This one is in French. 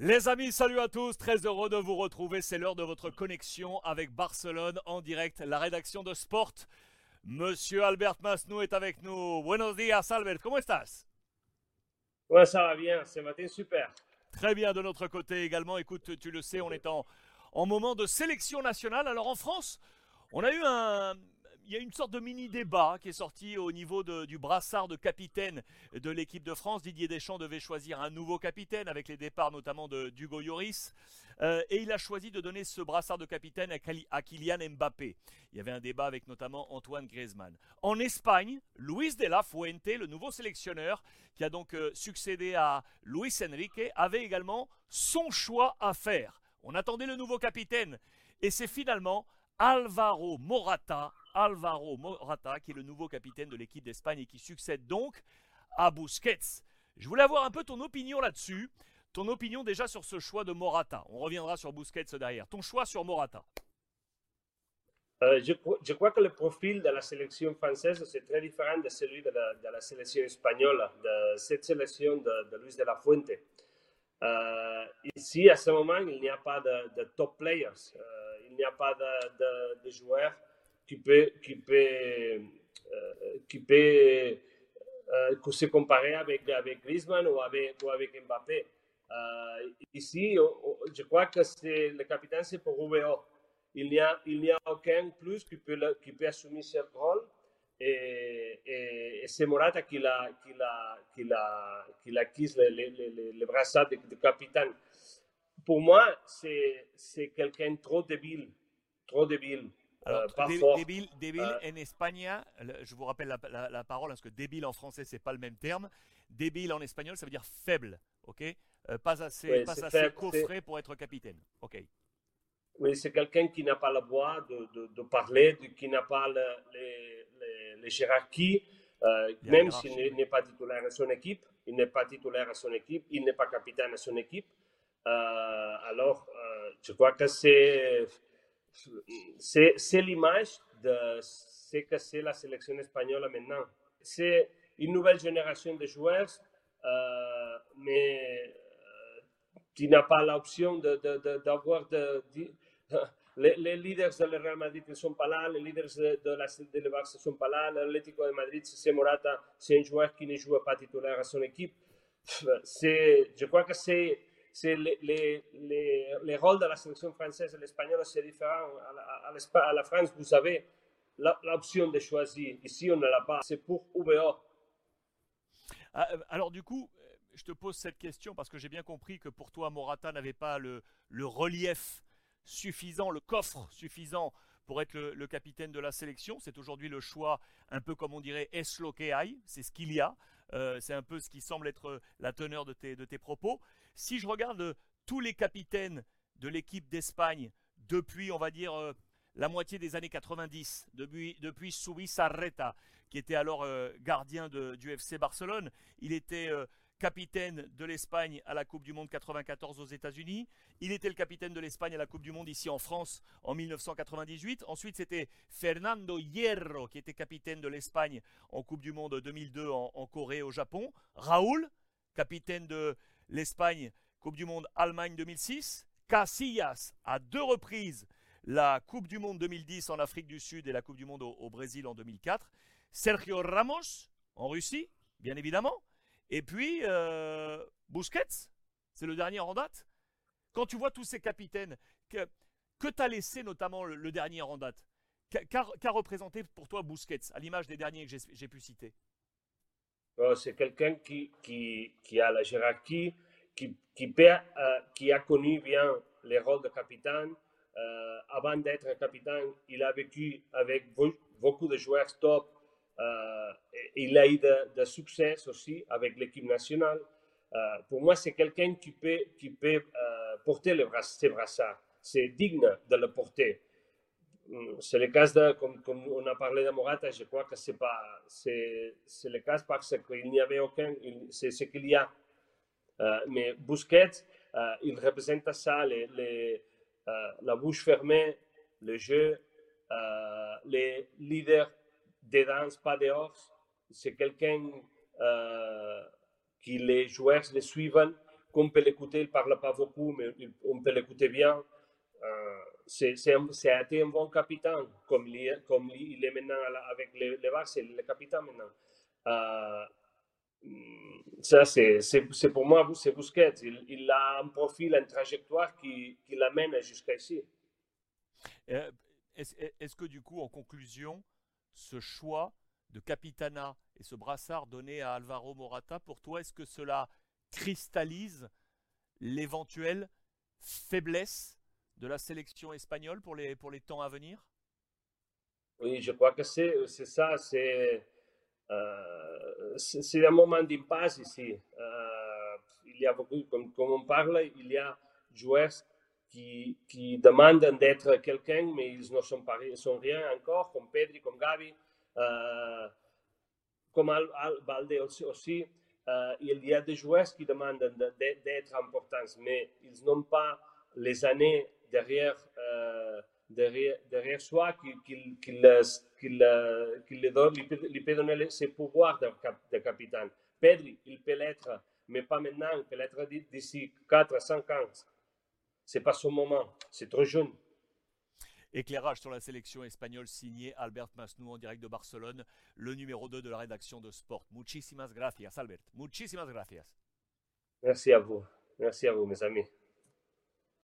Les amis, salut à tous, très heureux de vous retrouver. C'est l'heure de votre connexion avec Barcelone en direct, la rédaction de Sport. Monsieur Albert Masnou est avec nous. Buenos días, Albert, comment estás? Ouais, ça va bien, ce matin super. Très bien de notre côté également. Écoute, tu le sais, on est en, en moment de sélection nationale. Alors en France, on a eu un, il y a une sorte de mini débat qui est sorti au niveau du brassard de capitaine de l'équipe de France. Didier Deschamps devait choisir un nouveau capitaine avec les départs notamment de d'Hugo Lloris. Euh, et il a choisi de donner ce brassard de capitaine à, Kylian Mbappé. Il y avait un débat avec notamment Antoine Griezmann. En Espagne, Luis de la Fuente, le nouveau sélectionneur qui a donc euh, succédé à Luis Enrique, avait également son choix à faire. On attendait le nouveau capitaine et c'est finalement Alvaro Morata Alvaro Morata, qui est le nouveau capitaine de l'équipe d'Espagne et qui succède donc à Busquets. Je voulais avoir un peu ton opinion là-dessus. Ton opinion déjà sur ce choix de Morata. On reviendra sur Busquets derrière. Ton choix sur Morata. Euh, je, crois que le profil de la sélection française c'est très différent de celui de la, sélection espagnole, de cette sélection de, Luis de la Fuente. Euh, ici, à ce moment, il n'y a pas de, top players, euh, il n'y a pas de joueurs qui peut, qui peut, euh, qui euh, se comparer avec, avec Griezmann ou avec, ou avec Mbappé. Euh, ici, je crois que c'est le capitaine, c'est pour UBO. Il n'y a, il n'y a aucun plus qui peut, qui peut assumer ce rôle. Et, c'est Morata qui l'a, qui l'a, qui l'a, qui acquis le, le, le, brassard de, de, capitaine. Pour moi, c'est quelqu'un trop débile, trop débile. Alors, débile, débile en Espagne, je vous rappelle la, parole parce que débile en français c'est pas le même terme. Débile en espagnol ça veut dire faible, ok? Euh, Pas assez, pas assez coffré pour être capitaine, ok? Oui, c'est quelqu'un qui n'a pas la voix de, de, parler, qui n'a pas les, les, hiérarchies, euh, même s'il n'est pas titulaire à son équipe, il n'est pas titulaire à son équipe, il n'est pas capitaine à son équipe. Euh, alors, je crois que c'est c'est l'image de ce que c'est la sélection espagnole maintenant. C'est une nouvelle génération de joueurs, euh, mais euh, qui n'a pas l'option d'avoir de, les, leaders de Real Madrid ne sont pas là, les leaders de, la de Barça ne sont pas là, l'Atlético de Madrid, c'est Morata, c'est un joueur qui ne joue pas titulaire à son équipe. Je crois que c'est c'est les, les, les, rôles de la sélection française et l'espagnol, c'est différent. À la, à, la, France, vous avez l'option de choisir. Ici, on ne l'a pas. C'est pour UBO. Ah, euh, alors, du coup, euh, je te pose cette question parce que j'ai bien compris que pour toi, Morata n'avait pas le, le, relief suffisant, le coffre suffisant pour être le, capitaine de la sélection. C'est aujourd'hui le choix, un peu comme on dirait, esloqueai, c'est ce qu'il y a. Euh, c'est un peu ce qui semble être la teneur de tes, de tes propos. Si je regarde tous les capitaines de l'équipe d'Espagne depuis, on va dire, euh, la moitié des années 90, depuis, depuis Sarreta, qui était alors euh, gardien du FC Barcelone, il était euh, capitaine de l'Espagne à la Coupe du Monde 94 aux États-Unis. Il était le capitaine de l'Espagne à la Coupe du Monde ici en France en 1998. Ensuite, c'était Fernando Hierro qui était capitaine de l'Espagne en Coupe du Monde 2002 en, en Corée au Japon. Raoul, capitaine de l'Espagne, Coupe du Monde Allemagne 2006, Casillas à deux reprises la Coupe du Monde 2010 en Afrique du Sud et la Coupe du Monde au, Brésil en 2004, Sergio Ramos en Russie, bien évidemment, et puis euh, Busquets, c'est le dernier en date. Quand tu vois tous ces capitaines, que, que t'as laissé notamment le, dernier en date? Qu'a représenté pour toi Busquets, à l'image des derniers que j'ai pu citer? C'est quelqu'un qui, a la hiérarchie, euh, qui, a connu bien les rôles de capitaine. Euh, avant d'être capitaine, il a vécu avec beaucoup de joueurs top. Euh, il a eu de, succès aussi avec l'équipe nationale. pour moi, c'est quelqu'un qui peut, qui peut porter le bras, ses brassards. C'est digne de le porter. C'est le cas de, comme, on a parlé de Morata, je crois que c'est pas, c'est, le cas parce qu'il n'y avait aucun, c'est ce qu'il y a. Euh, mais Busquets, euh, il représente ça, les, euh, la bouche fermée, le jeu, les leaders des danses, pas dehors. C'est quelqu'un qui les joueurs les suivent qu'on peut l'écouter, il ne parle pas beaucoup, mais on peut l'écouter bien. C'est été un bon capitaine, comme il, est, comme il est maintenant avec les, les c'est le capitaine maintenant. Ça, c'est pour moi, c'est Busquets. Il, il, a un profil, une trajectoire qui, qui l'amène jusqu'à ici. Euh, est-ce que du coup, en conclusion, ce choix de capitana et ce brassard donné à Alvaro Morata, pour toi, est-ce que cela cristallise l'éventuelle faiblesse de la sélection espagnole pour les, pour les temps à venir? Oui, je crois que c'est ça. C'est euh, un moment d'impasse ici. Euh, il y a beaucoup, comme, comme, on parle, il y a joueurs qui, qui demandent d'être quelqu'un, mais ils ne sont, pas, sont rien encore, comme Pedri, comme Gavi, euh, comme Al, Balde aussi. Euh, il y a des joueurs qui demandent d'être importants, mais ils n'ont pas les années derrière, euh, derrière, derrière, soi qui, qui, qui, qui, qui le donne, lui peut donner ses pouvoirs de, de capitaine. Pedri, il peut l'être, mais pas maintenant, il peut l'être d'ici 4 à 5 ans. C'est pas son moment, c'est trop jeune. Éclairage sur la sélection espagnole signé Albert Masnou en direct de Barcelone, le numéro 2 de la rédaction de Sport. Muchísimas gracias, Albert. Muchísimas gracias. Merci à vous. Merci à vous, mes amis.